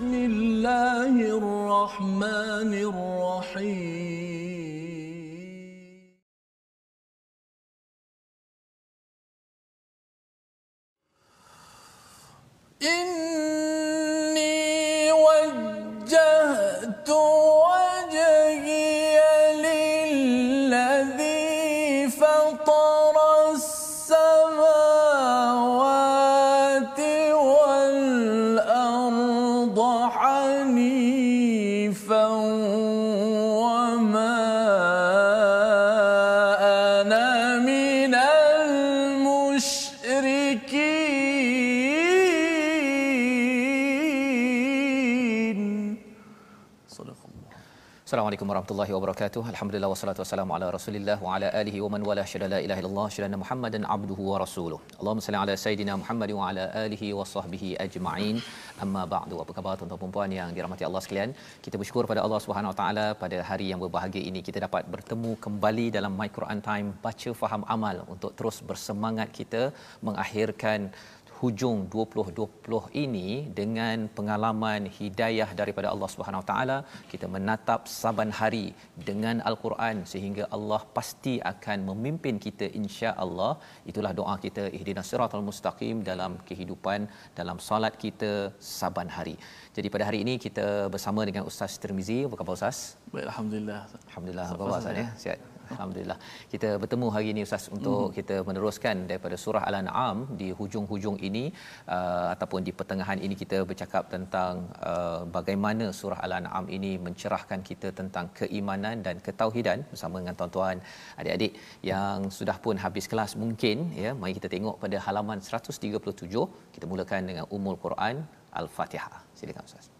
بسم الله الرحمن الرحيم. إني وجهت warahmatullahi wabarakatuh. Alhamdulillah wassalatu wassalamu ala Rasulillah wa ala alihi wa man wala syada la ilaha illallah syada Muhammadan abduhu wa rasuluh. Allahumma salli ala sayidina Muhammad wa ala alihi wa sahbihi ajma'in. Amma ba'du. Apa khabar tuan-tuan dan puan yang dirahmati Allah sekalian? Kita bersyukur pada Allah Subhanahu wa taala pada hari yang berbahagia ini kita dapat bertemu kembali dalam My Quran Time baca faham amal untuk terus bersemangat kita mengakhirkan hujung 2020 ini dengan pengalaman hidayah daripada Allah Subhanahu Wa Taala kita menatap saban hari dengan al-Quran sehingga Allah pasti akan memimpin kita insya-Allah. Itulah doa kita ihdinas siratal mustaqim dalam kehidupan dalam solat kita saban hari. Jadi pada hari ini kita bersama dengan Ustaz Tirmizi. Apa khabar Ustaz? Baik, Alhamdulillah. Alhamdulillah apa khabar Ustaz ya? Sihat Alhamdulillah. Kita bertemu hari ini Ustaz untuk hmm. kita meneruskan daripada surah Al-An'am di hujung-hujung ini uh, ataupun di pertengahan ini kita bercakap tentang uh, bagaimana surah Al-An'am ini mencerahkan kita tentang keimanan dan ketauhidan bersama dengan tuan-tuan adik-adik yang sudah pun habis kelas mungkin ya mari kita tengok pada halaman 137 kita mulakan dengan Ummul Quran Al-Fatihah. Silakan Ustaz.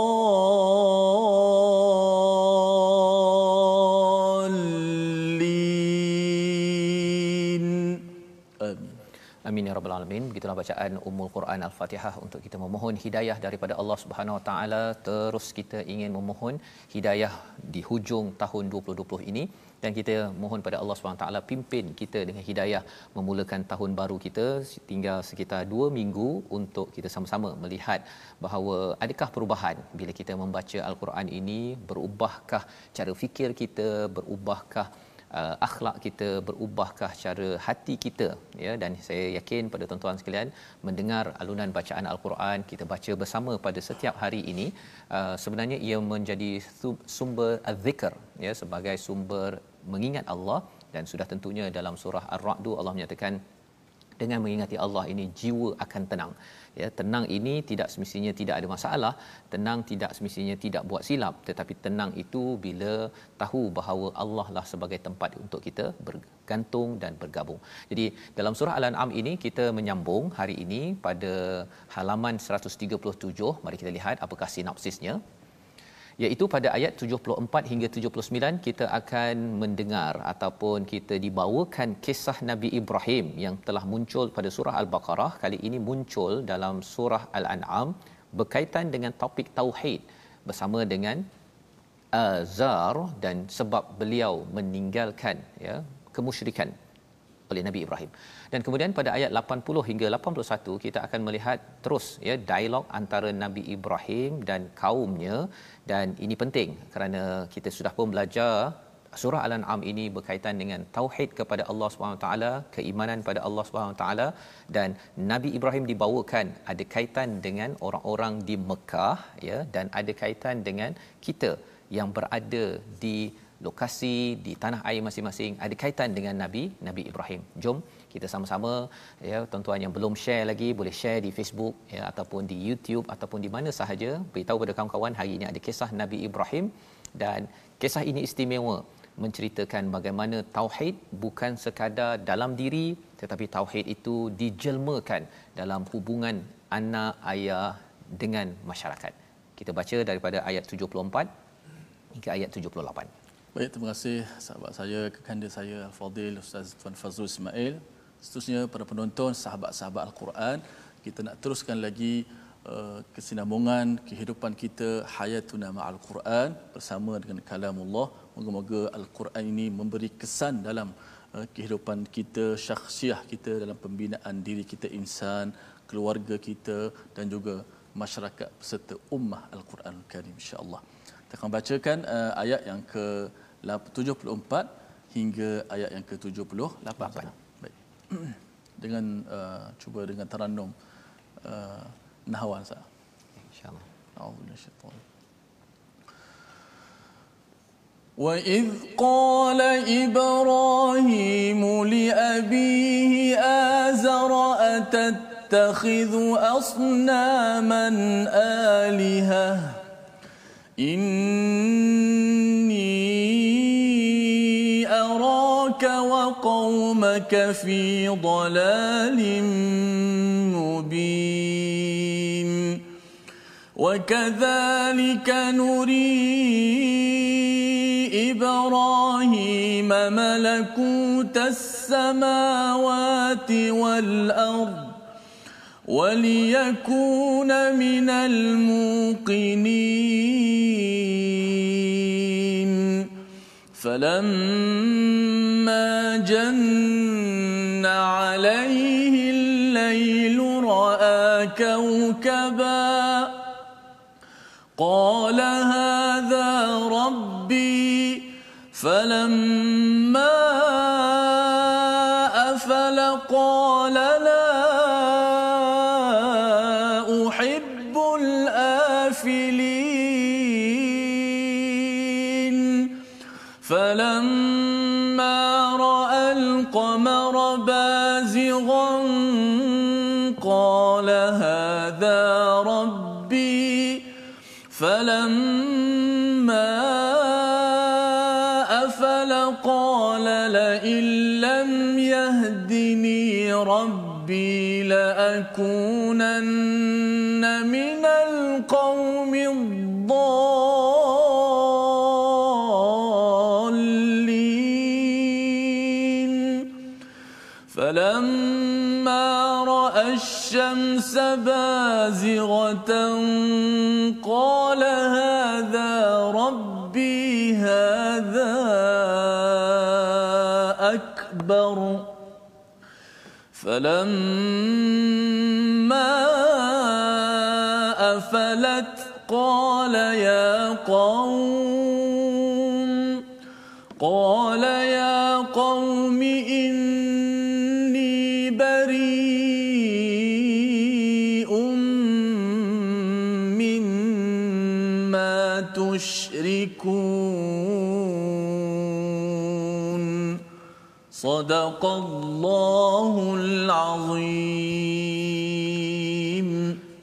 Amin ya rabbal alamin. Begitulah bacaan Ummul Quran Al-Fatihah untuk kita memohon hidayah daripada Allah Subhanahu Wa Taala. Terus kita ingin memohon hidayah di hujung tahun 2020 ini dan kita mohon pada Allah Subhanahu Taala pimpin kita dengan hidayah memulakan tahun baru kita tinggal sekitar 2 minggu untuk kita sama-sama melihat bahawa adakah perubahan bila kita membaca Al-Quran ini berubahkah cara fikir kita berubahkah uh, akhlak kita berubahkah cara hati kita ya? Dan saya yakin pada tuan-tuan sekalian mendengar alunan bacaan al-Quran kita baca bersama pada setiap hari ini uh, sebenarnya ia menjadi sumber az-zikr ya? Sebagai sumber mengingat Allah. Dan sudah tentunya dalam surah ar-ra'd Allah menyatakan dengan mengingati Allah ini jiwa akan tenang ya tenang ini tidak semestinya tidak ada masalah. Tenang tidak semestinya tidak buat silap. Tetapi tenang itu bila tahu bahawa Allah lah sebagai tempat untuk kita bergantung dan bergabung. Jadi dalam surah al-an'am ini kita menyambung hari ini pada halaman 137 mari kita lihat apakah sinopsisnya iaitu pada ayat 74 hingga 79 kita akan mendengar ataupun kita dibawakan kisah Nabi Ibrahim yang telah muncul pada surah Al-Baqarah kali ini muncul dalam surah Al-An'am berkaitan dengan topik tauhid bersama dengan Azar dan sebab beliau meninggalkan ya kemusyrikan oleh Nabi Ibrahim. Dan kemudian pada ayat 80 hingga 81 kita akan melihat terus ya dialog antara Nabi Ibrahim dan kaumnya. Dan ini penting kerana kita sudah pun belajar surah al-an'am ini berkaitan dengan tauhid kepada Allah Subhanahu taala, keimanan pada Allah Subhanahu taala. Dan Nabi Ibrahim dibawakan ada kaitan dengan orang-orang di Mekah ya dan ada kaitan dengan kita yang berada di lokasi di tanah air masing-masing. Ada kaitan dengan Nabi Nabi Ibrahim. Jom kita sama-sama ya tuan-tuan yang belum share lagi boleh share di Facebook ya ataupun di YouTube ataupun di mana sahaja beritahu kepada kawan-kawan hari ini ada kisah Nabi Ibrahim dan kisah ini istimewa menceritakan bagaimana tauhid bukan sekadar dalam diri tetapi tauhid itu dijelmakan dalam hubungan anak ayah dengan masyarakat. Kita baca daripada ayat 74 hingga ayat 78. Baik, terima kasih sahabat saya, kekanda saya Al-Fadhil Ustaz Tuan Fazul Ismail. Seterusnya para penonton, sahabat-sahabat Al-Quran, kita nak teruskan lagi uh, kesinambungan kehidupan kita hayatuna ma'al Quran bersama dengan kalamullah. Moga-moga Al-Quran ini memberi kesan dalam uh, kehidupan kita, syakhsiah kita dalam pembinaan diri kita insan, keluarga kita dan juga masyarakat serta ummah Al-Quran Al-Karim insya-Allah. Kita akan bacakan uh, ayat yang ke 74 hingga ayat yang ke 78. Baik dengan uh, cuba dengan tarannum uh, nahwan saya. Insya-Allah. A'udzu وإذ قال إبراهيم لأبيه آزر أتتخذ أصناما آلهة إني وقومك في ضلال مبين. وكذلك نري إبراهيم ملكوت السماوات والأرض وليكون من الموقنين. فلما جن عليه الليل رأى كوكبا قال هذا ربي فلما ربي لاكونن من القوم الضالين. فلما رأى الشمس بازغة قال هذا ربي هذا أكبر. فلما أفلت قال يا قوم قال يا قوم إني بريء مما تشركون. صدق الله العظيم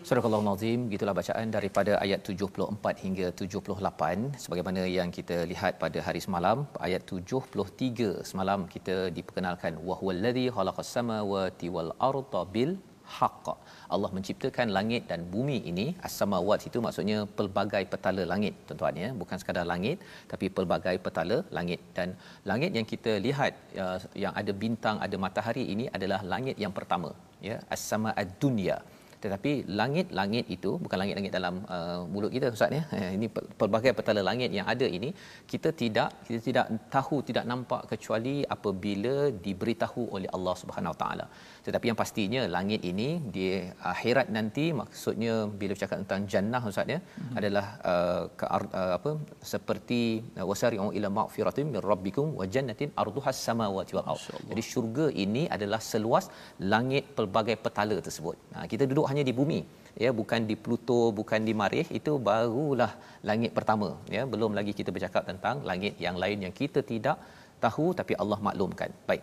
Surah Al-Nazim, gitulah bacaan daripada ayat 74 hingga 78 sebagaimana yang kita lihat pada hari semalam ayat 73 semalam kita diperkenalkan wahwallazi khalaqas samawati wal arda bil haqq. Allah menciptakan langit dan bumi ini as-samawat itu maksudnya pelbagai petala langit tuan-tuan ya. Bukan sekadar langit tapi pelbagai petala langit. Dan langit yang kita lihat uh, yang ada bintang ada matahari ini adalah langit yang pertama ya. As-sama ad-dunya. Tetapi langit-langit itu bukan langit-langit dalam uh, mulut kita ustaz ya. Eh, ini pelbagai petala langit yang ada ini kita tidak kita tidak tahu tidak nampak kecuali apabila diberitahu oleh Allah Subhanahu Taala tetapi yang pastinya langit ini di akhirat nanti maksudnya bila bercakap tentang jannah ustaz ya hmm. adalah uh, ke, uh, apa seperti uh, wasari'u ila maghfiratin min rabbikum wa jannatin arduhas samawati wal ardh jadi syurga ini adalah seluas langit pelbagai petala tersebut. Nah kita duduk hanya di bumi ya bukan di Pluto bukan di Marikh itu barulah langit pertama ya. Belum lagi kita bercakap tentang langit yang lain yang kita tidak tahu tapi Allah maklumkan. Baik.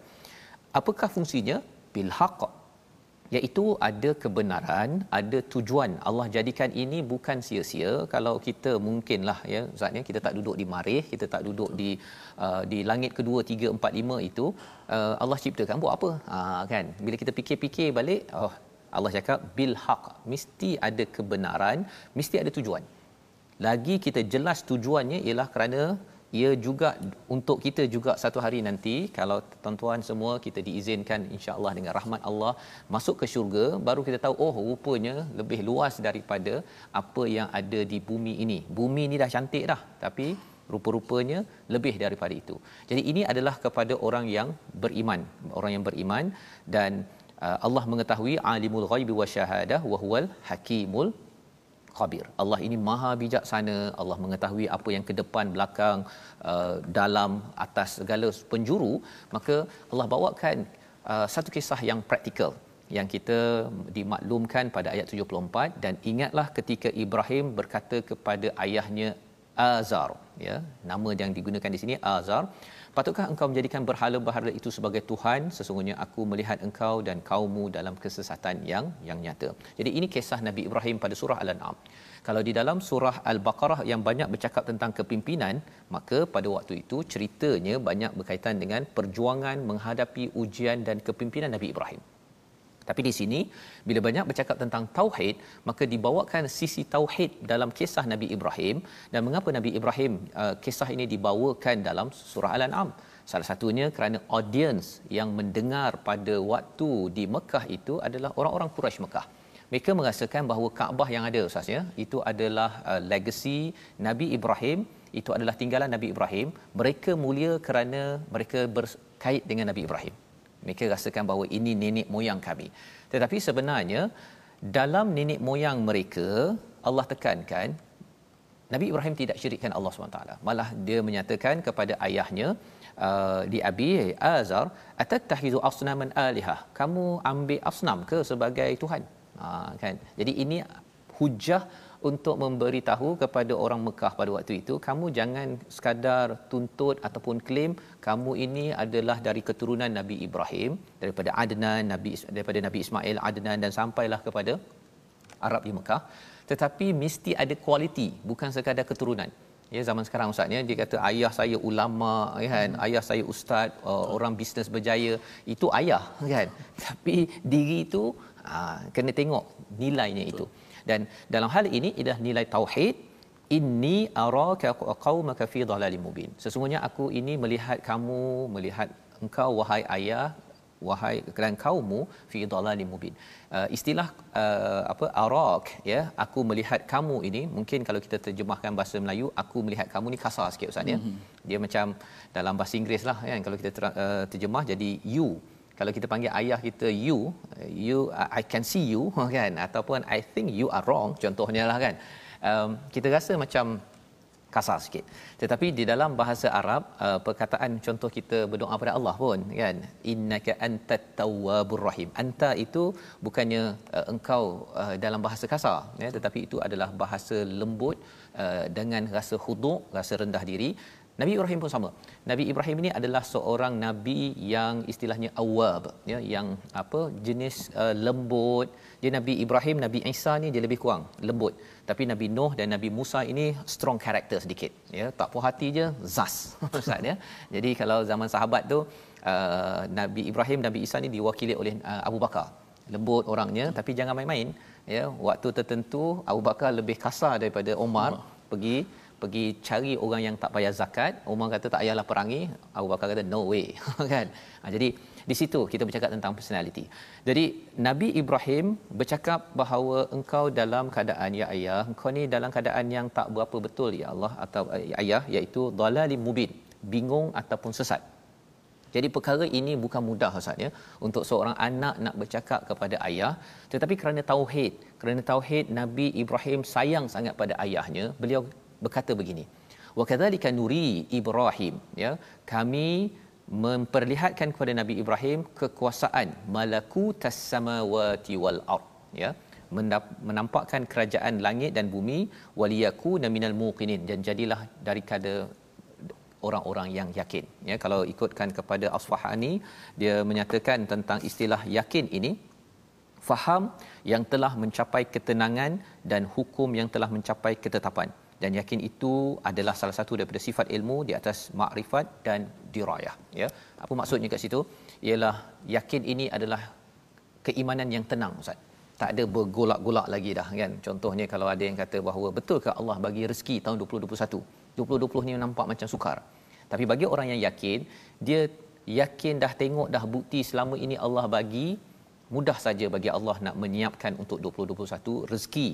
Apakah fungsinya bil haqq iaitu ada kebenaran ada tujuan. Allah jadikan ini bukan sia-sia. Kalau kita mungkinlah ya ustaz ya kita tak duduk di marikh kita tak duduk di uh, di langit kedua 3 4 5 itu uh, Allah ciptakan buat apa? Ha kan? Bila kita fikir-fikir balik oh Allah cakap bil haq mesti ada kebenaran mesti ada tujuan. Lagi kita jelas tujuannya ialah kerana ia juga untuk kita juga satu hari nanti kalau tuan-tuan semua kita diizinkan insya-Allah dengan rahmat Allah masuk ke syurga baru kita tahu oh rupanya lebih luas daripada apa yang ada di bumi ini. Bumi ni dah cantik dah tapi rupa-rupanya lebih daripada itu. Jadi ini adalah kepada orang yang beriman, orang yang beriman dan uh, Allah mengetahui alimul ghaibi wasyahadah wa huwal hakimul khabir. Allah ini maha bijaksana. Allah mengetahui apa yang ke depan, belakang, uh, dalam, atas segala penjuru. Maka Allah bawakan uh, satu kisah yang praktikal yang kita dimaklumkan pada ayat 74 dan ingatlah ketika Ibrahim berkata kepada ayahnya Azar ya nama yang digunakan di sini Azar Patutkah engkau menjadikan berhala-berhala itu sebagai Tuhan? Sesungguhnya aku melihat engkau dan kaummu dalam kesesatan yang yang nyata. Jadi ini kisah Nabi Ibrahim pada surah Al-An'am. Kalau di dalam surah Al-Baqarah yang banyak bercakap tentang kepimpinan, maka pada waktu itu ceritanya banyak berkaitan dengan perjuangan menghadapi ujian dan kepimpinan Nabi Ibrahim. Tapi di sini bila banyak bercakap tentang tauhid maka dibawakan sisi tauhid dalam kisah Nabi Ibrahim. Dan mengapa Nabi Ibrahim uh, kisah ini dibawakan dalam surah Al-An'am? Salah satunya kerana audience yang mendengar pada waktu di Mekah itu adalah orang-orang Quraisy Mekah. Mereka merasakan bahawa Kaabah yang ada ustaz ya itu adalah uh, legacy Nabi Ibrahim. Itu adalah tinggalan Nabi Ibrahim. Mereka mulia kerana mereka berkait dengan Nabi Ibrahim mereka rasakan bahawa ini nenek moyang kami. Tetapi sebenarnya dalam nenek moyang mereka Allah tekankan Nabi Ibrahim tidak syirikkan Allah SWT. Malah dia menyatakan kepada ayahnya uh, di Abi Azar atattahizu asnaman alihah. Kamu ambil asnam ke sebagai tuhan? Ha, kan? Jadi ini hujah untuk memberitahu kepada orang Mekah pada waktu itu kamu jangan sekadar tuntut ataupun klaim kamu ini adalah dari keturunan Nabi Ibrahim daripada Adnan Nabi daripada Nabi Ismail Adnan dan sampailah kepada Arab di Mekah. Tetapi mesti ada kualiti bukan sekadar keturunan. Ya zaman sekarang ustaz ya dia kata ayah saya ulama ya kan? Hmm. ayah saya ustaz uh, orang bisnes berjaya. Itu ayah kan? Tapi diri itu uh, kena tengok nilainya Betul. itu dan dalam hal ini adalah nilai tauhid inni araka qaumaka fi dhalalin mubin. Sesungguhnya aku ini melihat kamu melihat engkau wahai ayah wahai dan kaummu fi dhalalin mubin. Uh, istilah uh, apa arak ya aku melihat kamu ini mungkin kalau kita terjemahkan bahasa Melayu aku melihat kamu ni kasar sikit ustaz ya. Mm-hmm. dia macam dalam bahasa Inggeris lah kan kalau kita ter, uh, terjemah jadi you kalau kita panggil ayah kita you you I can see you kan? Ataupun I think you are wrong contohnya lah kan? Um, kita rasa macam kasar sikit. Tetapi di dalam bahasa Arab uh, perkataan contoh kita berdoa pada Allah pun kan? Innaka antat tawwabur rahim. Anta itu bukannya uh, engkau uh, dalam bahasa kasar ya? Tetapi itu adalah bahasa lembut uh, dengan rasa khuduk rasa rendah diri Nabi Ibrahim pun sama. Nabi Ibrahim ini adalah seorang nabi yang istilahnya awab, ya, yang apa jenis uh, lembut. Dia Nabi Ibrahim, Nabi Isa ni dia lebih kurang lembut. Tapi Nabi Nuh dan Nabi Musa ini strong character sedikit, ya. Tak puas hati je zas. Ustaz ya. Jadi kalau zaman sahabat tu uh, Nabi Ibrahim, Nabi Isa ni diwakili oleh uh, Abu Bakar. Lembut orangnya tapi jangan main-main, ya. Waktu tertentu Abu Bakar lebih kasar daripada Omar pergi pergi cari orang yang tak bayar zakat Umar kata tak payahlah perangi Abu Bakar kata no way kan ha, jadi Di situ kita bercakap tentang personality. Jadi Nabi Ibrahim bercakap bahawa engkau dalam keadaan ya ayah, engkau ni dalam keadaan yang tak berapa betul ya Allah atau ya ayah iaitu dalalim mubin, bingung ataupun sesat. Jadi perkara ini bukan mudah Ustaz ya untuk seorang anak nak bercakap kepada ayah tetapi kerana tauhid kerana tauhid Nabi Ibrahim sayang sangat pada ayahnya beliau berkata begini wa kadzalika nuri Ibrahim ya kami memperlihatkan kepada Nabi Ibrahim kekuasaan malakutas samawati wal ard ya menampakkan kerajaan langit dan bumi waliyakuna minal muqinin dan jadilah daripada orang-orang yang yakin ya. Kalau ikutkan kepada Asfahani dia menyatakan tentang istilah yakin ini faham yang telah mencapai ketenangan dan hukum yang telah mencapai ketetapan dan yakin itu adalah salah satu daripada sifat ilmu di atas makrifat dan dirayah ya. Apa maksudnya kat situ? Ialah yakin ini adalah keimanan yang tenang ustaz. Tak ada bergolak-golak lagi dah kan? Contohnya kalau ada yang kata bahawa betul ke Allah bagi rezeki tahun 2021 2020 ni nampak macam sukar. Tapi bagi orang yang yakin dia yakin dah tengok dah bukti selama ini Allah bagi mudah saja bagi Allah nak menyiapkan untuk 2021 rezeki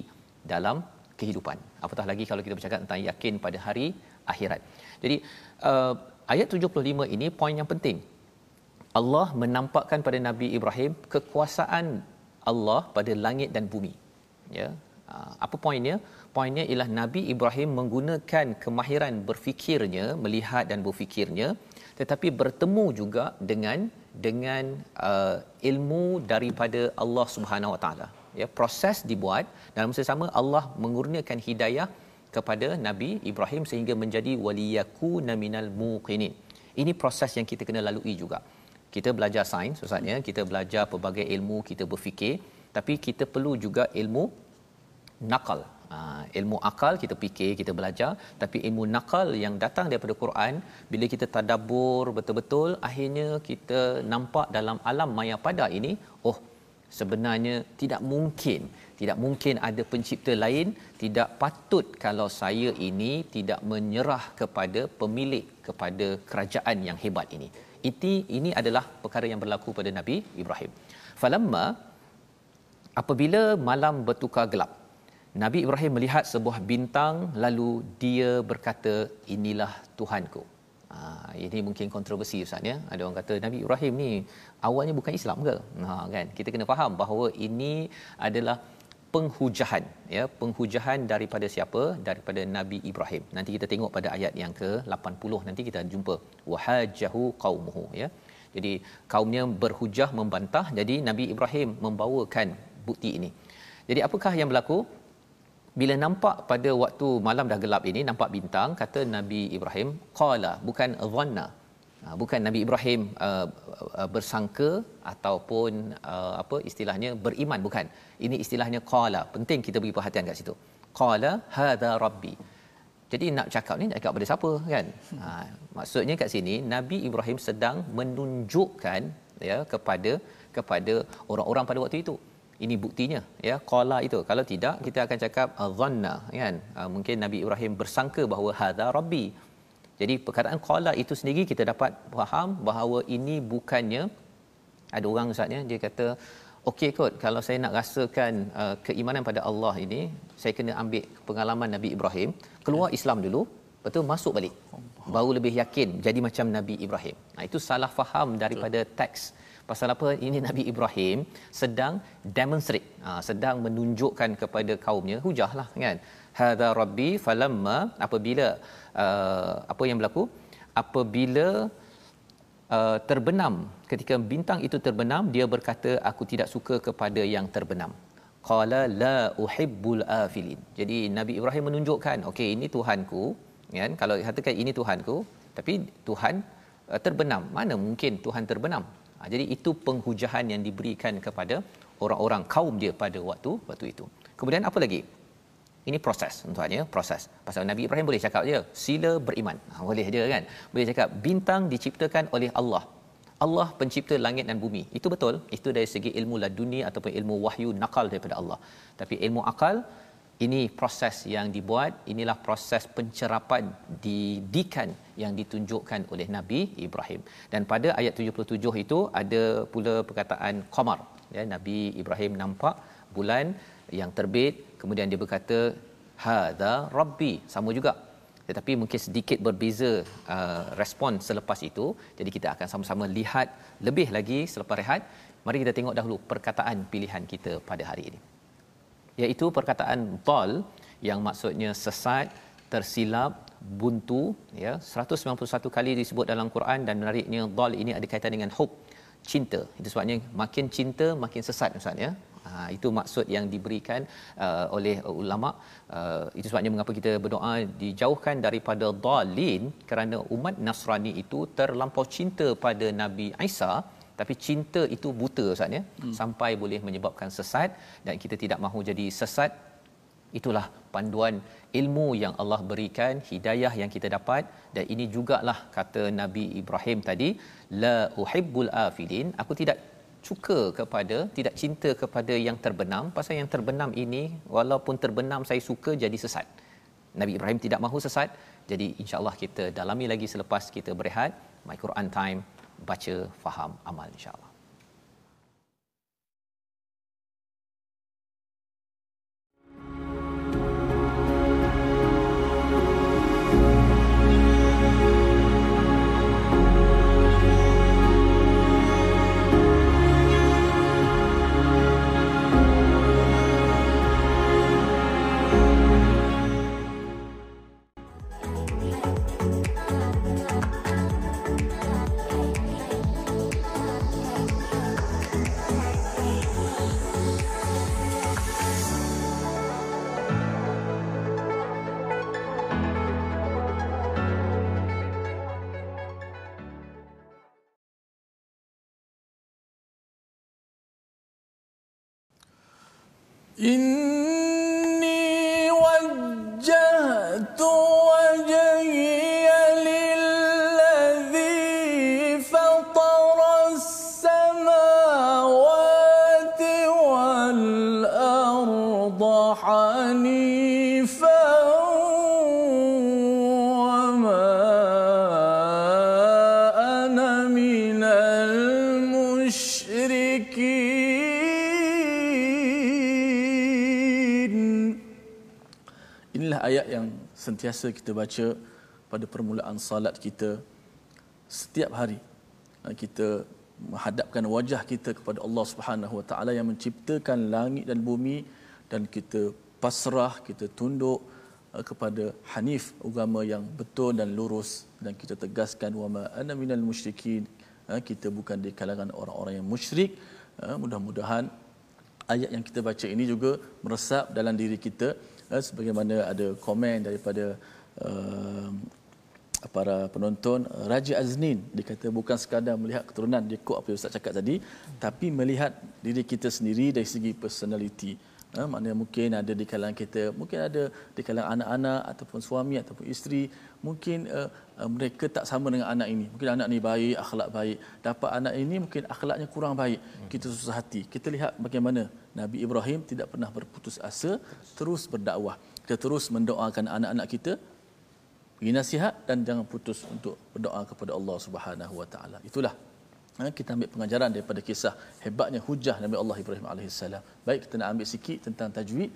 dalam kehidupan. Apatah lagi kalau kita bercakap tentang yakin pada hari akhirat. Jadi uh, ayat 75 ini poin yang penting. Allah menampakkan pada Nabi Ibrahim kekuasaan Allah pada langit dan bumi. Ya. Uh, apa poinnya? Poinnya ialah Nabi Ibrahim menggunakan kemahiran berfikirnya, melihat dan berfikirnya tetapi bertemu juga dengan dengan uh, ilmu daripada Allah Subhanahu Wa Taala ya proses dibuat. Dalam masa sama Allah mengurniakan hidayah kepada Nabi Ibrahim sehingga menjadi waliyakuna minal muqinin. Ini proses yang kita kena lalui juga. Kita belajar sains ustaznya kita belajar pelbagai ilmu kita berfikir. Tapi kita perlu juga ilmu nakal. Ha, ilmu akal kita fikir kita belajar. Tapi ilmu nakal yang datang daripada Quran bila kita tadabbur betul-betul akhirnya kita nampak dalam alam maya pada ini oh sebenarnya tidak mungkin tidak mungkin ada pencipta lain tidak patut kalau saya ini tidak menyerah kepada pemilik kepada kerajaan yang hebat ini. Ini ini adalah perkara yang berlaku pada Nabi Ibrahim. Falamma apabila malam bertukar gelap Nabi Ibrahim melihat sebuah bintang lalu dia berkata inilah Tuhanku Ha, ini mungkin kontroversi Ustaz ya. Ada orang kata Nabi Ibrahim ni awalnya bukan Islam ke? Ha, kan? Kita kena faham bahawa ini adalah penghujahan ya. Penghujahan daripada siapa? Daripada Nabi Ibrahim. Nanti kita tengok pada ayat yang ke-80 nanti kita jumpa. Wahajahu qaumuhu ya. Jadi kaumnya berhujah membantah. Jadi Nabi Ibrahim membawakan bukti ini. Jadi apakah yang berlaku bila nampak pada waktu malam dah gelap ini nampak bintang kata Nabi Ibrahim qala bukan dhanna. Ha, bukan Nabi Ibrahim uh, uh, bersangka ataupun uh, apa istilahnya beriman. Bukan. Ini istilahnya qala. Penting kita beri perhatian kat situ. Qala hadza rabbi. Jadi nak cakap ni nak cakap pada siapa kan? Ha, maksudnya kat sini Nabi Ibrahim sedang menunjukkan ya kepada kepada orang-orang pada waktu itu ini buktinya ya. Qala itu kalau tidak kita akan cakap dhanna kan? Uh, mungkin Nabi Ibrahim bersangka bahawa hadza rabbi. Jadi perkataan qala itu sendiri kita dapat faham bahawa ini bukannya ada orang ustaznya dia kata okey kot kalau saya nak rasakan uh, keimanan pada Allah ini saya kena ambil pengalaman Nabi Ibrahim keluar Islam dulu betul masuk balik baru lebih yakin. Jadi macam Nabi Ibrahim. Nah itu salah faham daripada teks. Pasal apa? Ini Nabi Ibrahim sedang demonstrate. Ha, sedang menunjukkan kepada kaumnya hujahlah kan. Hadza rabbi falamma apabila uh, apa yang berlaku? Apabila uh, terbenam. Ketika bintang itu terbenam dia berkata aku tidak suka kepada yang terbenam. Qala la uhibbul afilin. Jadi Nabi Ibrahim menunjukkan okey ini tuhanku kan kalau katakan ini tuhanku tapi Tuhan uh, terbenam mana mungkin Tuhan terbenam Ha, jadi itu penghujahan yang diberikan kepada orang-orang kaum dia pada waktu waktu itu. Kemudian apa lagi? Ini proses tuan-tuan proses. Pasal Nabi Ibrahim boleh cakap je, sila beriman. Ha, boleh dia kan? Boleh cakap bintang diciptakan oleh Allah. Allah pencipta langit dan bumi. Itu betul. Itu dari segi ilmu laduni ataupun ilmu wahyu nakal daripada Allah. Tapi ilmu akal ini proses yang dibuat inilah proses pencerapan didikan yang ditunjukkan oleh Nabi Ibrahim. Dan pada ayat 77 itu ada pula perkataan qamar. Ya Nabi Ibrahim nampak bulan yang terbit kemudian dia berkata hadza rabbi sama juga. Tetapi mungkin sedikit berbeza uh, respon selepas itu. Jadi kita akan sama-sama lihat lebih lagi selepas rehat. Mari kita tengok dahulu perkataan pilihan kita pada hari ini iaitu perkataan dal yang maksudnya sesat tersilap buntu ya 191 kali disebut dalam Quran dan menariknya dal ini ada kaitan dengan hub cinta itu sebabnya makin cinta makin sesat ustaz ya Ha, itu maksud yang diberikan uh, oleh ulama. Uh, itu sebabnya mengapa kita berdoa dijauhkan daripada dalin kerana umat Nasrani itu terlampau cinta pada Nabi Isa tapi cinta itu buta Ustaz ya. Hmm. sampai boleh menyebabkan sesat dan kita tidak mahu jadi sesat. Itulah panduan ilmu yang Allah berikan hidayah yang kita dapat. Dan ini jugalah kata Nabi Ibrahim tadi la uhibbul afilin. Aku tidak suka kepada tidak cinta kepada yang terbenam. Pasal yang terbenam ini walaupun terbenam saya suka jadi sesat. Nabi Ibrahim tidak mahu sesat. Jadi insyaallah kita dalami lagi selepas kita berehat. My Quran time baca faham amal insyaallah 因 sentiasa kita baca pada permulaan salat kita setiap hari. Ha, Kita menghadapkan wajah kita kepada Allah Subhanahu Wa Taala yang menciptakan langit dan bumi dan kita pasrah, kita tunduk uh, kepada Hanif agama yang betul dan lurus dan kita tegaskan wama ana minal musyrikin Ha, kita bukan di kalangan orang-orang yang musyrik Ha, mudah-mudahan ayat yang kita baca ini juga meresap dalam diri kita ha, sebagaimana ada komen daripada uh, para penonton Raja Aznin dia kata bukan sekadar melihat keturunan dia kod apa yang Ustaz cakap tadi tapi melihat diri kita sendiri dari segi personality Ha, maknanya mungkin ada di kalangan kita, mungkin ada di kalangan anak-anak ataupun suami ataupun isteri, mungkin uh, mereka tak sama dengan anak ini. Mungkin anak ni baik, akhlak baik. Dapat anak ini mungkin akhlaknya kurang baik. Kita susah hati. Kita lihat bagaimana Nabi Ibrahim tidak pernah berputus asa, terus berdakwah. Kita terus mendoakan anak-anak kita beri nasihat dan jangan putus untuk berdoa kepada Allah Subhanahu Wa Taala. Itulah Ha, kita ambil pengajaran daripada kisah hebatnya hujah Nabi Allah Ibrahim alaihissalam. Baik kita nak ambil sikit tentang tajwid.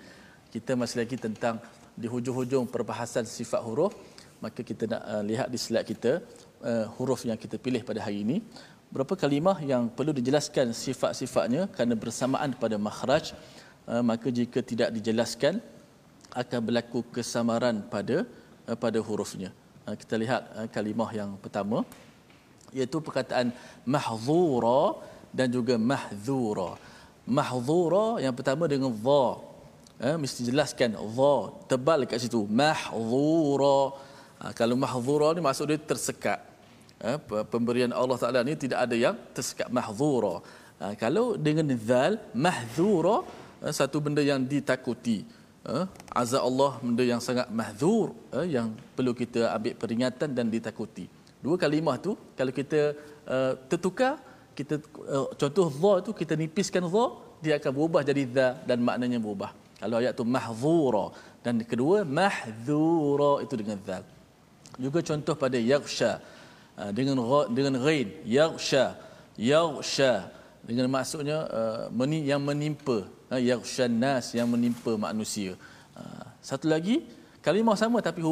Kita masih lagi tentang di hujung-hujung perbahasan sifat huruf. Maka kita nak uh, lihat di slide kita uh, huruf yang kita pilih pada hari ini. Berapa kalimah yang perlu dijelaskan sifat-sifatnya kerana bersamaan pada makhraj. Uh, maka jika tidak dijelaskan akan berlaku kesamaran pada uh, pada hurufnya. Uh, kita lihat kalimah yang pertama iaitu perkataan mahzura dan juga mahzura. Mahzura yang pertama dengan dha. Eh, mesti jelaskan dha tebal kat situ. Mahzura. Ha, kalau mahzura ni maksud dia tersekat. Eh, pemberian Allah Taala ni tidak ada yang tersekat mahzura. Ha, kalau dengan zal mahzura eh, satu benda yang ditakuti. Eh, azab Allah benda yang sangat mahzur eh, yang perlu kita ambil peringatan dan ditakuti. Dua kalimah tu kalau kita tertukar kita contoh dha tu kita nipiskan dha dia akan berubah jadi dha dan maknanya berubah. Kalau ayat tu mahzura dan kedua mahdzura itu dengan zal. Juga contoh pada yaghsha dengan dengan ghain yaghsha yaghsha. Dengan maksudnya meni, yang menimpa. Uh, yaghsha nas yang menimpa manusia. Satu lagi kalimah sama tapi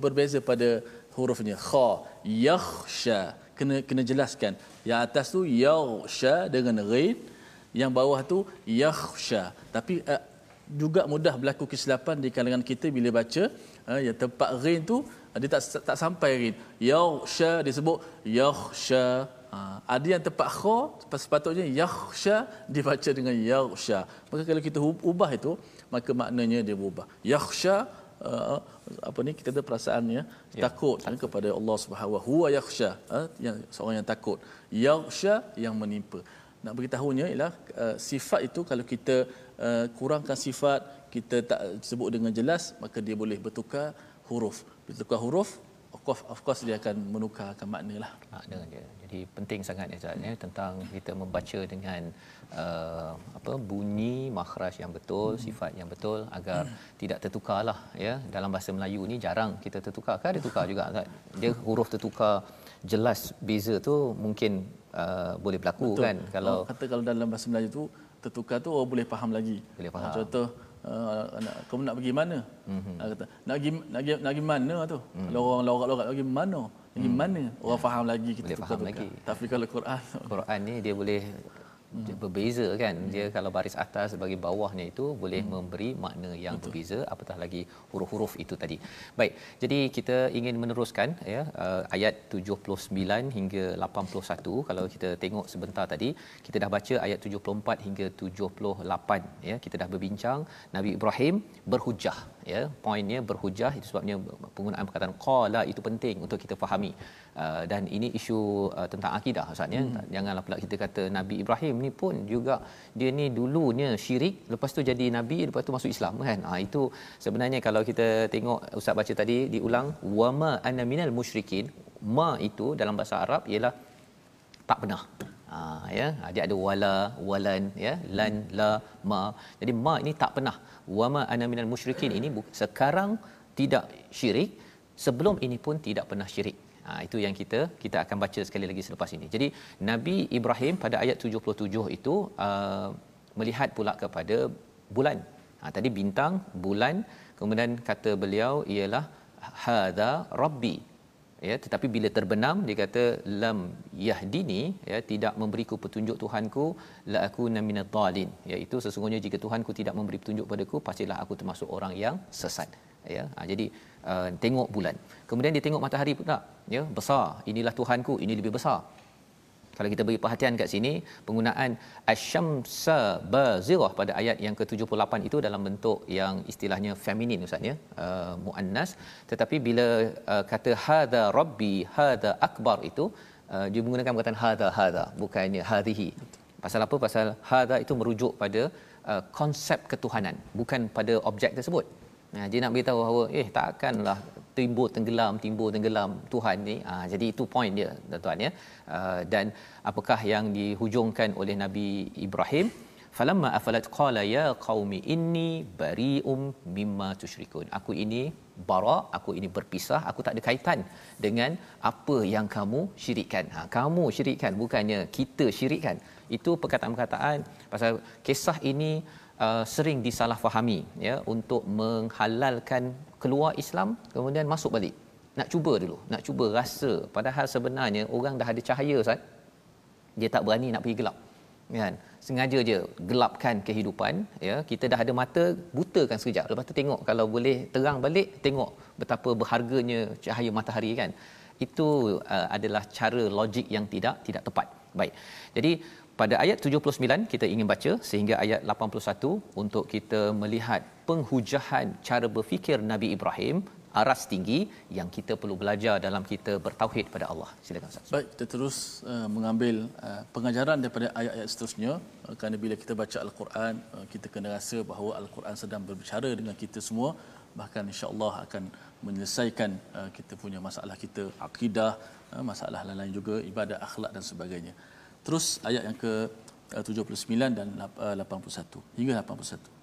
berbeza pada hurufnya. Kha yakhsha kena kena jelaskan. Yang atas tu yaghsha dengan ghain yang bawah tu yakhsha tapi juga mudah berlaku kesilapan di kalangan kita bila baca yang tempat ghain tu dia tak tak sampai ghain yakhsha disebut yakhsha. Uh, ada yang tempat kha sepatutnya yakhsha dibaca dengan yakhsha. Maka kalau kita ubah itu maka maknanya dia berubah. Yakhsha uh, apa ni kita ada perasaannya ya, takut ya, kepada Allah Subhanahu wa huwa yakhsha. Uh, yang seorang yang takut. Yakhsha yang menimpa. Nak beritahunya ialah uh, sifat itu kalau kita uh, kurangkan sifat kita tak sebut dengan jelas maka dia boleh bertukar huruf. Bertukar huruf of course, of course dia akan menukarkan makna lah makna dia. Jadi penting sangat ya, ya tentang kita membaca dengan uh, apa bunyi makhraj yang betul hmm. sifat yang betul agar hmm. tidak tertukarlah ya. Dalam bahasa Melayu ni jarang kita tertukar. Kan ada tukar juga kan dia huruf tertukar jelas beza tu mungkin uh, boleh berlaku betul. kan? Kalau oh, kata kalau dalam bahasa Melayu tu tertukar tu orang boleh faham lagi. Boleh faham. Contoh uh, nak, kamu nak pergi mana mm-hmm. kata nak pergi nak pergi, nak pergi mana tu mm. kalau orang lorak-lorak pergi mana pergi mm. mana orang ya. faham lagi kita boleh faham lagi tapi kalau Quran Quran ni dia boleh dia berbeza kan? Dia kalau baris atas bagi bawahnya itu boleh hmm. memberi makna yang Betul. berbeza apatah lagi huruf-huruf itu tadi. Baik jadi kita ingin meneruskan ya uh, ayat 79 hingga 81 kalau kita tengok sebentar tadi kita dah baca ayat 74 hingga 78 ya. Kita dah berbincang Nabi Ibrahim berhujah ya poinnya berhujah itu sebabnya penggunaan perkataan qala itu penting untuk kita fahami. Uh, dan ini isu uh, tentang akidah ustaz ya. Hmm. janganlah pula kita kata Nabi Ibrahim ni pun juga dia ni dulunya syirik lepas tu jadi nabi lepas tu masuk Islam kan? Ha, itu sebenarnya kalau kita tengok ustaz baca tadi diulang wama anna minal musyrikin. Ma itu dalam bahasa Arab ialah tak pernah. Ha, ya dia ada wala walan ya lan la ma. Jadi ma ini tak pernah wama ana minal musyrikin. Ini sekarang tidak syirik sebelum ini pun tidak pernah syirik. Ha, itu yang kita kita akan baca sekali lagi selepas ini. Jadi nabi Ibrahim pada ayat 77 itu uh, melihat pula kepada bulan. Ha, tadi bintang bulan. Kemudian kata beliau ialah hadza rabbi ya tetapi bila terbenam dia kata lam yahdini ya tidak memberiku petunjuk Tuhanku la aku minadh dhalin. Iaitu sesungguhnya jika Tuhanku tidak memberi petunjuk padaku pastilah aku termasuk orang yang sesat. Ya ha, jadi uh, tengok bulan. Kemudian dia tengok matahari pula. Ya besar. Inilah Tuhanku ini lebih besar kalau kita beri perhatian kat sini penggunaan asyamsa bazirah pada ayat yang ke-78 itu dalam bentuk yang istilahnya feminin ustaz ya uh, muannas. Tetapi bila uh, kata hadza rabbi hadza akbar itu uh, dia menggunakan perkataan hadza hadza bukannya hadhihi pasal apa? Pasal hadza itu merujuk pada uh, konsep ketuhanan bukan pada objek tersebut. Nah, dia nak beritahu bahawa eh takkanlah timbul tenggelam timbul tenggelam Tuhan ni. Ha, jadi itu point dia tuan-tuan ya. Uh, dan apakah yang dihujungkan oleh Nabi Ibrahim? Falamma afalat qala ya qaumi inni bari'um mimma tusyrikun. Aku ini bara, aku ini berpisah, aku tak ada kaitan dengan apa yang kamu syirikkan. Ha, kamu syirikkan bukannya kita syirikkan. Itu perkataan-perkataan pasal kisah ini uh, sering disalahfahami ya untuk menghalalkan keluar Islam kemudian masuk balik. Nak cuba dulu nak cuba rasa. Padahal sebenarnya orang dah ada cahaya Ustaz. Dia tak berani nak pergi gelap. Kan? Sengaja je gelapkan kehidupan ya. Kita dah ada mata butakan sekejap. Lepas tu tengok kalau boleh terang balik tengok betapa berharganya cahaya matahari kan. Itu uh, adalah cara logik yang tidak tidak tepat. Baik. Jadi pada ayat 79 kita ingin baca sehingga ayat 81 untuk kita melihat penghujahan cara berfikir Nabi Ibrahim aras tinggi yang kita perlu belajar dalam kita bertauhid pada Allah. Silakan Ustaz. Baik, kita terus uh, mengambil uh, pengajaran daripada ayat-ayat seterusnya uh, kerana bila kita baca al-Quran uh, kita kena rasa bahawa al-Quran sedang berbicara dengan kita semua bahkan insya-Allah akan menyelesaikan uh, kita punya masalah kita akidah, uh, masalah lain-lain juga ibadah, akhlak dan sebagainya Terus ayat yang ke 79 dan 81 hingga 81.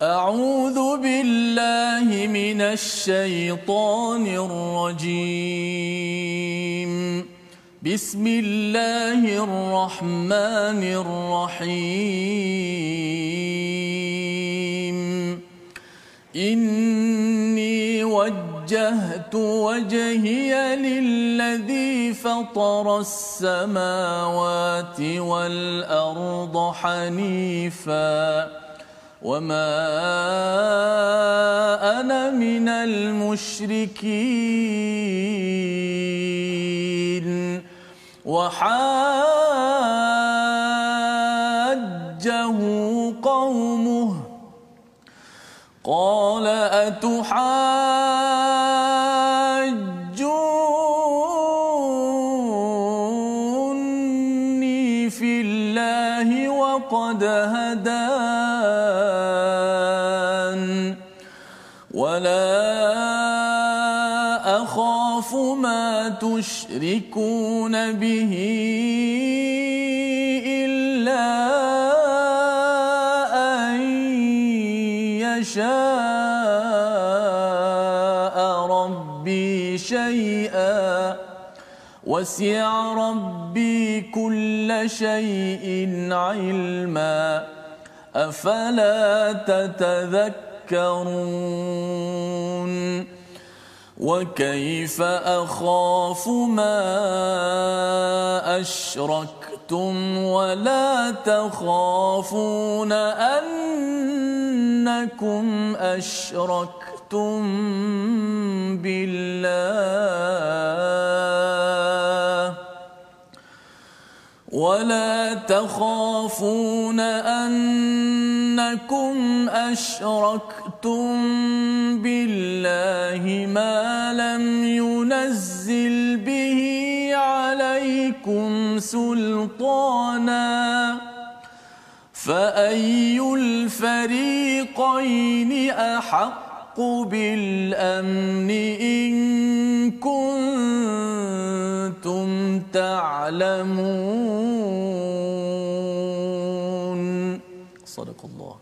أعوذ بالله من الشيطان الرجيم بسم الله الرحمن الرحيم إني وجهت وجهي للذي فطر السماوات والأرض حنيفاً وما أنا من المشركين وحاجه قومه قال اتحاجوني تشركون به إلا أن يشاء ربي شيئا وسع ربي كل شيء علما أفلا تتذكرون وكيف أخاف ما أشركتم ولا تخافون أنكم أشركتم بالله ولا تخافون انكم اشركتم بالله ما لم ينزل به عليكم سلطانا فاي الفريقين احق بالامن ان كنتم تعلمون صدق الله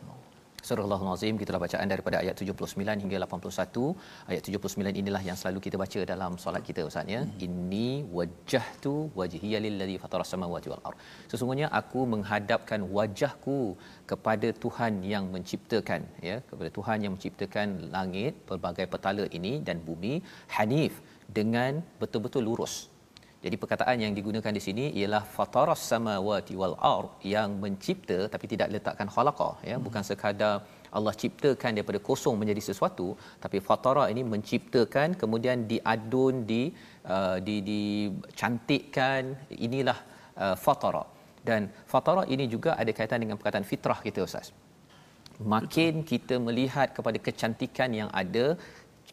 Surah Al-Azim kita bacaan daripada ayat 79 hingga 81. Ayat 79 inilah yang selalu kita baca dalam solat kita Ustaz ya. Hmm. Inni wajjahtu wajhiya lillazi fatara samawati wal ard. Sesungguhnya aku menghadapkan wajahku kepada Tuhan yang menciptakan ya, kepada Tuhan yang menciptakan langit, pelbagai petala ini dan bumi hanif dengan betul-betul lurus jadi perkataan yang digunakan di sini ialah fataras samawati wal ard yang mencipta tapi tidak letakkan khalaqa ya. Hmm. bukan sekadar Allah ciptakan daripada kosong menjadi sesuatu tapi fatara ini menciptakan kemudian diadun di uh, di dicantikkan inilah uh, fatara dan fatara ini juga ada kaitan dengan perkataan fitrah kita ustaz. Makin kita melihat kepada kecantikan yang ada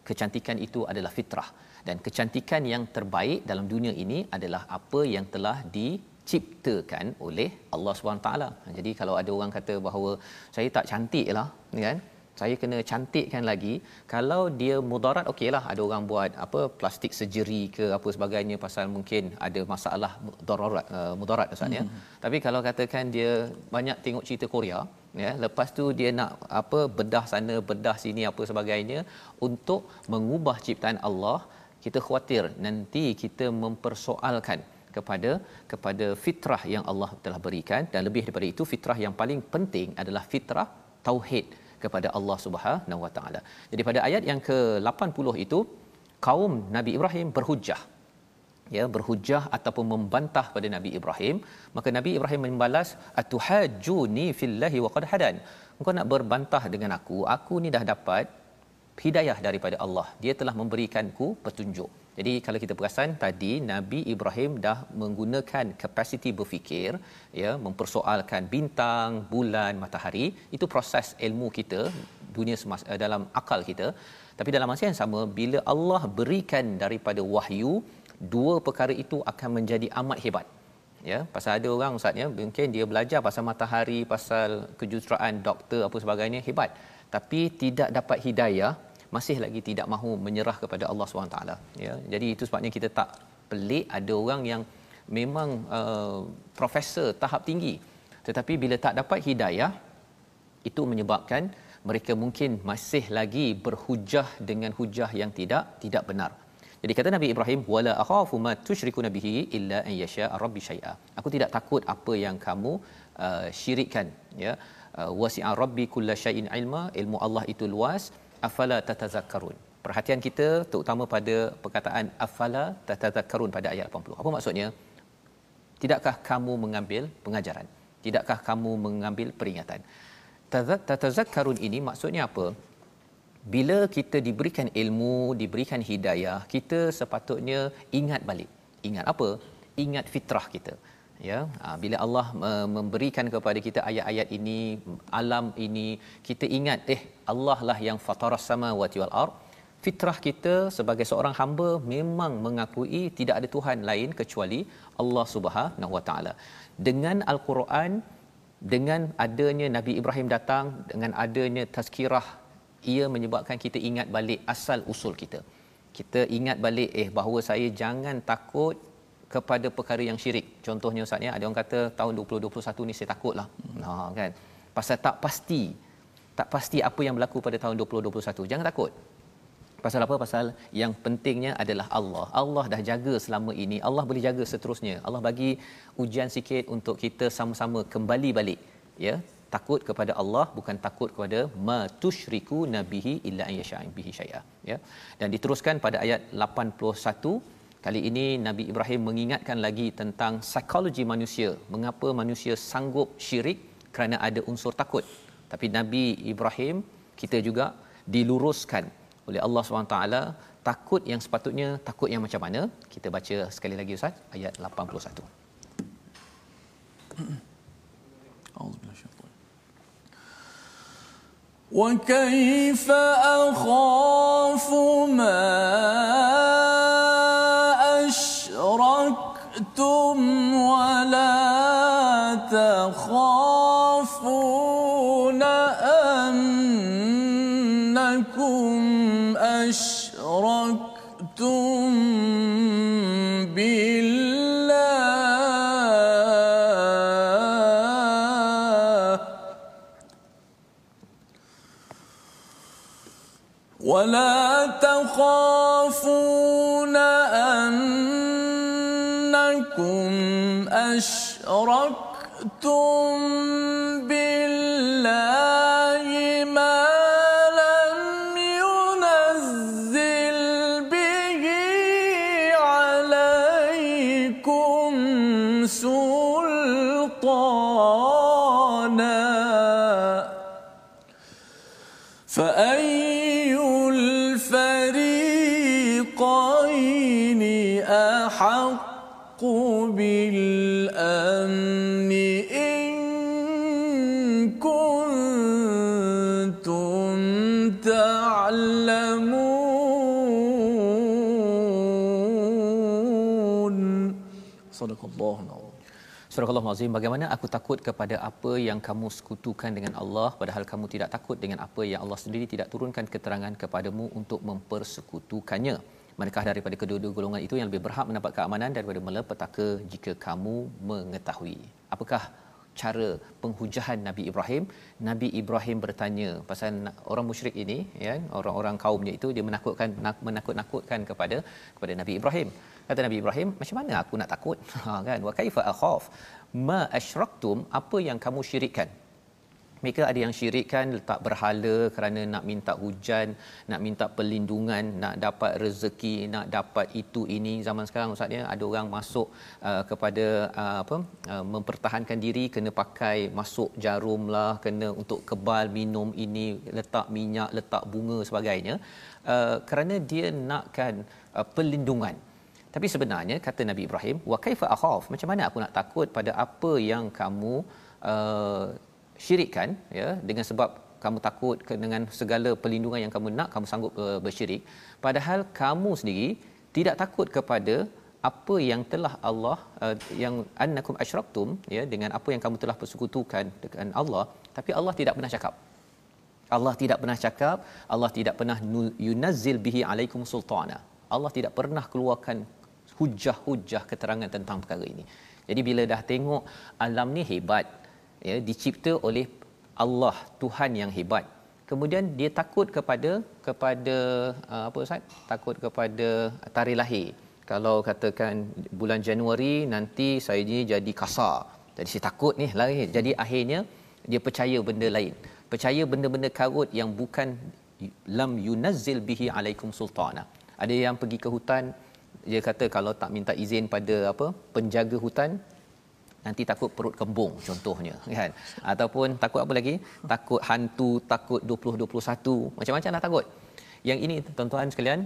kecantikan itu adalah fitrah dan kecantikan yang terbaik dalam dunia ini adalah apa yang telah diciptakan oleh Allah SWT. Jadi kalau ada orang kata bahawa saya tak cantiklah kan saya kena cantikkan lagi kalau dia mudarat okeylah ada orang buat apa plastik surgery ke apa sebagainya pasal mungkin ada masalah darurat uh, mudarat ustaz ya mm-hmm. tapi kalau katakan dia banyak tengok cerita Korea ya lepas tu dia nak apa bedah sana bedah sini apa sebagainya untuk mengubah ciptaan Allah kita khawatir nanti kita mempersoalkan kepada kepada fitrah yang Allah telah berikan. Dan lebih daripada itu fitrah yang paling penting adalah fitrah tauhid kepada Allah Subhanahu Wa Taala. Jadi pada ayat yang ke-80 itu kaum Nabi Ibrahim berhujah ya berhujah ataupun membantah pada Nabi Ibrahim. Maka Nabi Ibrahim membalas atuhajuni fillahi wa qad hadan. Engkau nak berbantah dengan aku aku ni dah dapat hidayah daripada Allah. Dia telah memberikanku petunjuk. Jadi kalau kita perasan tadi Nabi Ibrahim dah menggunakan kapasiti berfikir ya mempersoalkan bintang, bulan, matahari itu proses ilmu kita dunia semasa, eh, dalam akal kita. Tapi dalam masa yang sama bila Allah berikan daripada wahyu dua perkara itu akan menjadi amat hebat. Ya, pasal ada orang ustaz ya, mungkin dia belajar pasal matahari, pasal kejuruteraan, doktor apa sebagainya hebat. Tapi tidak dapat hidayah masih lagi tidak mahu menyerah kepada Allah SWT. Ya, jadi itu sebabnya kita tak pelik ada orang yang memang uh, profesor tahap tinggi, tetapi bila tak dapat hidayah itu menyebabkan mereka mungkin masih lagi berhujah dengan hujah yang tidak tidak benar. Jadi kata Nabi Ibrahim wala akhafu ma tusyriku nabihi illa an yasha rabbi syai'a. Aku tidak takut apa yang kamu uh, syirikkan ya. Uh, wasi'a rabbi kullasyai'in ilma ilmu Allah itu luas afala tatazakkarun. Perhatian kita terutama pada perkataan afala tatazakkarun pada ayat 80 apa maksudnya? Tidakkah kamu mengambil pengajaran? Tidakkah kamu mengambil peringatan? Tatazakkarun ini maksudnya apa? Bila kita diberikan ilmu diberikan hidayah kita sepatutnya ingat balik. Ingat apa? Ingat fitrah kita ya ha, bila Allah memberikan kepada kita ayat-ayat ini alam ini kita ingat eh Allah lah yang fataras samawati wal ard. Fitrah kita sebagai seorang hamba memang mengakui tidak ada tuhan lain kecuali Allah Subhanahu wa taala. Dengan al-Quran dengan adanya Nabi Ibrahim datang dengan adanya tazkirah ia menyebabkan kita ingat balik asal usul kita. Kita ingat balik eh bahawa saya jangan takut kepada perkara yang syirik contohnya ustaz ya ada orang kata tahun 2021 ni saya takutlah hmm. ha kan pasal tak pasti tak pasti apa yang berlaku pada tahun 2021 jangan takut Pasal apa? Pasal yang pentingnya adalah Allah. Allah dah jaga selama ini. Allah boleh jaga seterusnya. Allah bagi ujian sikit untuk kita sama-sama kembali balik. Ya, takut kepada Allah bukan takut kepada ma tusyriku nabihi illa an bihi syai'a ya dan diteruskan pada ayat 81 kali ini Nabi Ibrahim mengingatkan lagi tentang psikologi manusia mengapa manusia sanggup syirik kerana ada unsur takut tapi Nabi Ibrahim kita juga diluruskan oleh Allah SWT takut yang sepatutnya takut yang macam mana kita baca sekali lagi Ustaz ayat 81 وكيف أخاف ما فأي Al-Azim bagaimana aku takut kepada apa yang kamu sekutukan dengan Allah padahal kamu tidak takut dengan apa yang Allah sendiri tidak turunkan keterangan kepadamu untuk mempersekutukannya. Manakah daripada kedua-dua golongan itu yang lebih berhak mendapat keamanan daripada malapetaka jika kamu mengetahui? Apakah cara penghujahan Nabi Ibrahim. Nabi Ibrahim bertanya pasal orang musyrik ini ya orang-orang kaumnya itu dia menakutkan nak, menakut-nakutkan kepada kepada Nabi Ibrahim. Kata Nabi Ibrahim macam mana aku nak takut? Ha kan? Wa kaifa akhaf ma asyraktum apa yang kamu syirikkan mereka ada yang syirikkan letak berhala kerana nak minta hujan, nak minta perlindungan, nak dapat rezeki, nak dapat itu ini. Zaman sekarang ustaz ya, ada orang masuk uh, kepada uh, apa uh, mempertahankan diri kena pakai masuk jarum lah, kena untuk kebal minum ini, letak minyak, letak bunga sebagainya. Uh, kerana dia nakkan uh, perlindungan. Tapi sebenarnya kata Nabi Ibrahim, wa kaifa akhaf? Macam mana aku nak takut pada apa yang kamu uh, syirikkan ya dengan sebab kamu takut dengan segala perlindungan yang kamu nak kamu sanggup uh, bersyirik. Padahal kamu sendiri tidak takut kepada apa yang telah Allah uh, yang annakum asyraktum ya dengan apa yang kamu telah persekutukan dengan Allah tapi Allah tidak pernah cakap. Allah tidak pernah cakap Allah tidak pernah yunazzil bihi alaikum sultana. Allah tidak pernah keluarkan hujah-hujah keterangan tentang perkara ini. Jadi bila dah tengok alam ni hebat ya dicipta oleh Allah Tuhan yang hebat. Kemudian dia takut kepada kepada uh, apa ustaz? Takut kepada tarikh lahir. Kalau katakan bulan Januari nanti saya ni jadi kasar. Jadi saya takut ni lahir. Jadi akhirnya dia percaya benda lain. Percaya benda-benda karut yang bukan lam yunazzil bihi alaikum sultana. Ada yang pergi ke hutan dia kata kalau tak minta izin pada apa penjaga hutan nanti takut perut kembung contohnya kan? Ataupun takut apa lagi? Takut hantu takut 2021 macam-macam dah takut. Yang ini tuan-tuan sekalian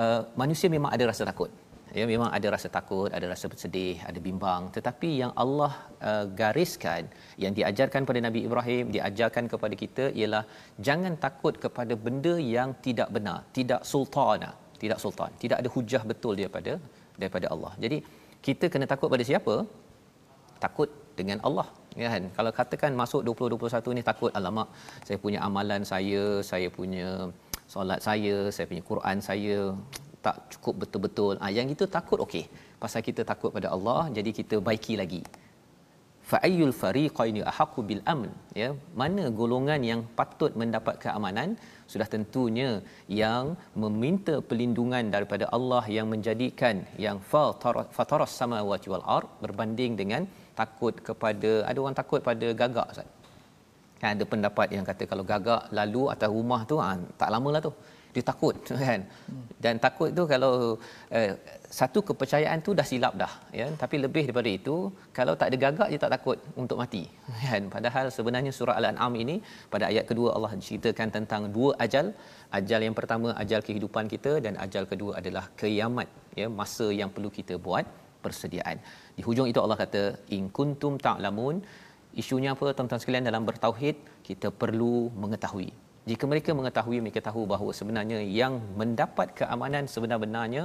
uh, manusia memang ada rasa takut. Ya memang ada rasa takut ada rasa bersedih ada bimbang. Tetapi yang Allah uh, gariskan yang diajarkan pada Nabi Ibrahim diajarkan kepada kita ialah jangan takut kepada benda yang tidak benar tidak sultana tidak sultan tidak ada hujah betul daripada daripada Allah. Jadi kita kena takut pada siapa takut dengan Allah ya kan? Kalau katakan masuk 2021 ni takut alamak saya punya amalan saya saya punya solat saya saya punya Quran saya tak cukup betul-betul. Ah yang itu takut okey. Pasal kita takut pada Allah jadi kita baiki lagi. Fa ayyul fariqaini ahqqu bil amn ya? Mana golongan yang patut mendapat keamanan? Sudah tentunya yang meminta perlindungan daripada Allah yang menjadikan yang fataras samawati wal ard berbanding dengan takut kepada ada orang takut pada gagak Ustaz. Kan ada pendapat yang kata kalau gagak lalu atas rumah tu ha, tak lamalah tu. Dia takut kan. Dan takut tu kalau eh, satu kepercayaan tu dah silap dah ya. Tapi lebih daripada itu kalau tak ada gagak dia tak takut untuk mati. Kan. Padahal sebenarnya surah Al-An'am ini pada ayat kedua Allah ceritakan tentang dua ajal. Ajal yang pertama ajal kehidupan kita dan ajal kedua adalah kiamat ya masa yang perlu kita buat persediaan. Di hujung itu Allah kata in kuntum ta'lamun isunya apa tuan-tuan sekalian dalam bertauhid kita perlu mengetahui. Jika mereka mengetahui mereka tahu bahawa sebenarnya yang mendapat keamanan sebenar-benarnya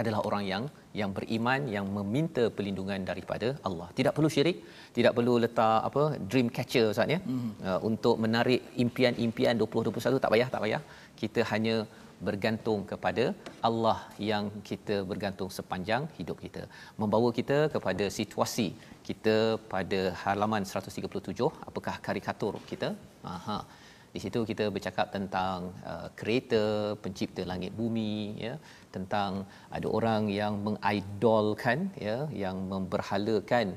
adalah orang yang yang beriman yang meminta perlindungan daripada Allah. Tidak perlu syirik, tidak perlu letak apa dream catcher Ustaz ya. Mm-hmm. Uh, untuk menarik impian-impian 2021 tak payah, tak payah. Kita hanya bergantung kepada Allah yang kita bergantung sepanjang hidup kita. Membawa kita kepada situasi kita pada halaman 137 apakah karikatur kita? Aha. Di situ kita bercakap tentang uh, creator pencipta langit bumi ya. Tentang ada orang yang mengidolkan ya yang memberhalakan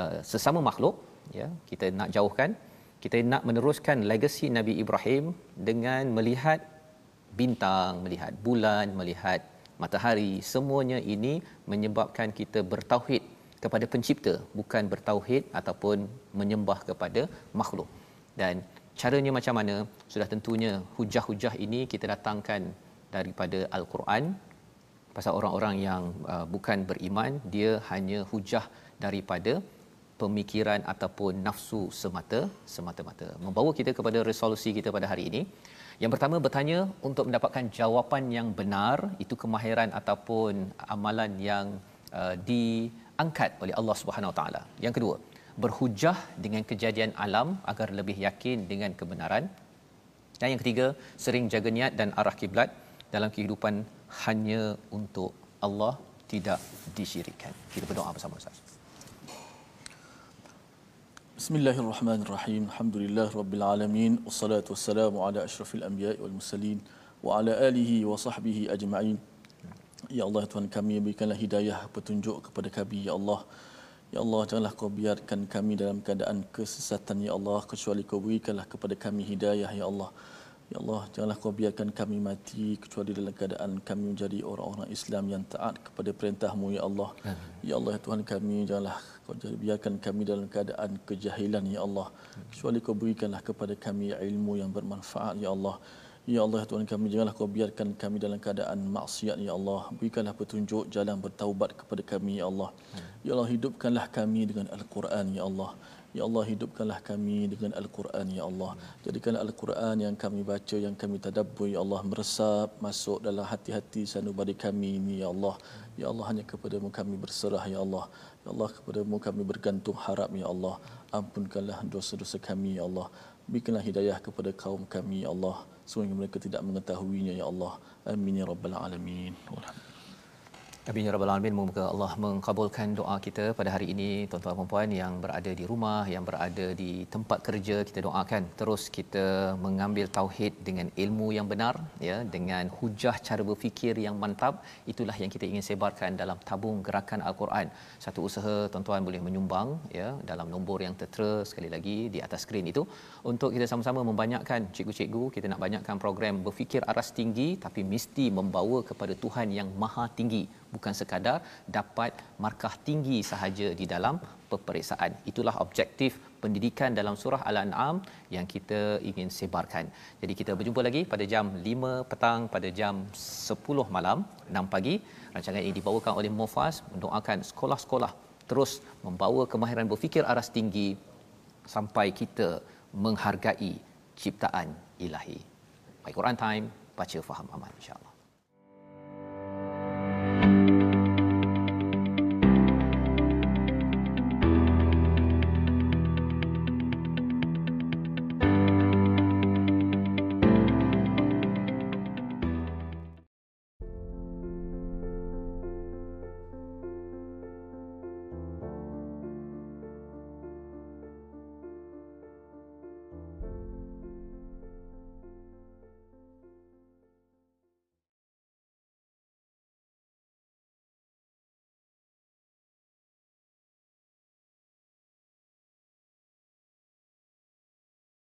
uh, sesama makhluk ya. Kita nak jauhkan kita nak meneruskan legasi Nabi Ibrahim dengan melihat bintang, melihat bulan, melihat matahari, semuanya ini menyebabkan kita bertauhid kepada pencipta, bukan bertauhid ataupun menyembah kepada makhluk. Dan caranya macam mana? Sudah tentunya hujah-hujah ini kita datangkan daripada al-Quran. Pasal orang-orang yang uh, bukan beriman, dia hanya hujah daripada pemikiran ataupun nafsu semata semata-mata. Membawa kita kepada resolusi kita pada hari ini. Yang pertama bertanya untuk mendapatkan jawapan yang benar itu kemahiran ataupun amalan yang uh, diangkat oleh Allah Subhanahu Wa Taala. Yang kedua, berhujah dengan kejadian alam agar lebih yakin dengan kebenaran. Dan yang ketiga, sering jaga niat dan arah kiblat dalam kehidupan hanya untuk Allah tidak disyirikkan. Kita berdoa bersama Ustaz. Bismillahirrahmanirrahim. Alhamdulillah rabbil alamin. Wassalatu wassalamu ala asyrafil anbiya'i wal mursalin wa ala alihi wa sahbihi ajma'in. Ya Allah Tuhan kami berikanlah hidayah petunjuk kepada kami ya Allah. Ya Allah janganlah kau biarkan kami dalam keadaan kesesatan ya Allah kecuali kau berikanlah kepada kami hidayah ya Allah. Ya Allah, janganlah kau biarkan kami mati kecuali dalam keadaan kami menjadi orang-orang Islam yang taat kepada perintahmu, Ya Allah. Ya Allah, Tuhan kami, janganlah kau biarkan kami dalam keadaan kejahilan, Ya Allah. Kecuali kau berikanlah kepada kami ilmu yang bermanfaat, Ya Allah. Ya Allah, ya Tuhan kami, janganlah kau biarkan kami dalam keadaan maksiat, Ya Allah. Berikanlah petunjuk jalan bertaubat kepada kami, Ya Allah. Ya Allah, hidupkanlah kami dengan Al-Quran, Ya Allah. Ya Allah hidupkanlah kami dengan Al-Quran Ya Allah Jadikan Al-Quran yang kami baca Yang kami tadabbur Ya Allah Meresap masuk dalam hati-hati sanubari kami ini Ya Allah Ya Allah hanya kepadamu kami berserah Ya Allah Ya Allah kepadamu kami bergantung harap Ya Allah. Ampunkanlah dosa-dosa kami Ya Allah. Berikanlah hidayah kepada kaum kami Ya Allah Sehingga mereka tidak mengetahuinya Ya Allah. Amin Ya Rabbal Alamin. Alhamdulillah Amin ya rabbal alamin moga Allah mengkabulkan doa kita pada hari ini. Tuan-tuan dan puan yang berada di rumah yang berada di tempat kerja kita doakan terus kita mengambil tauhid dengan ilmu yang benar ya dengan hujah cara berfikir yang mantap. Itulah yang kita ingin sebarkan dalam tabung gerakan al-Quran. Satu usaha tuan-tuan boleh menyumbang ya dalam nombor yang tertera sekali lagi di atas skrin itu. Untuk kita sama-sama membanyakkan cikgu-cikgu kita nak banyakkan program berfikir aras tinggi tapi mesti membawa kepada Tuhan yang maha tinggi bukan sekadar dapat markah tinggi sahaja di dalam peperiksaan. Itulah objektif pendidikan dalam surah Al-An'am yang kita ingin sebarkan. Jadi kita berjumpa lagi pada jam 5 petang pada jam 10 malam 6 pagi. Rancangan ini dibawakan oleh Mufas mendoakan sekolah-sekolah terus membawa kemahiran berfikir aras tinggi sampai kita menghargai ciptaan ilahi. Baik Quran Time, baca faham aman insya-Allah.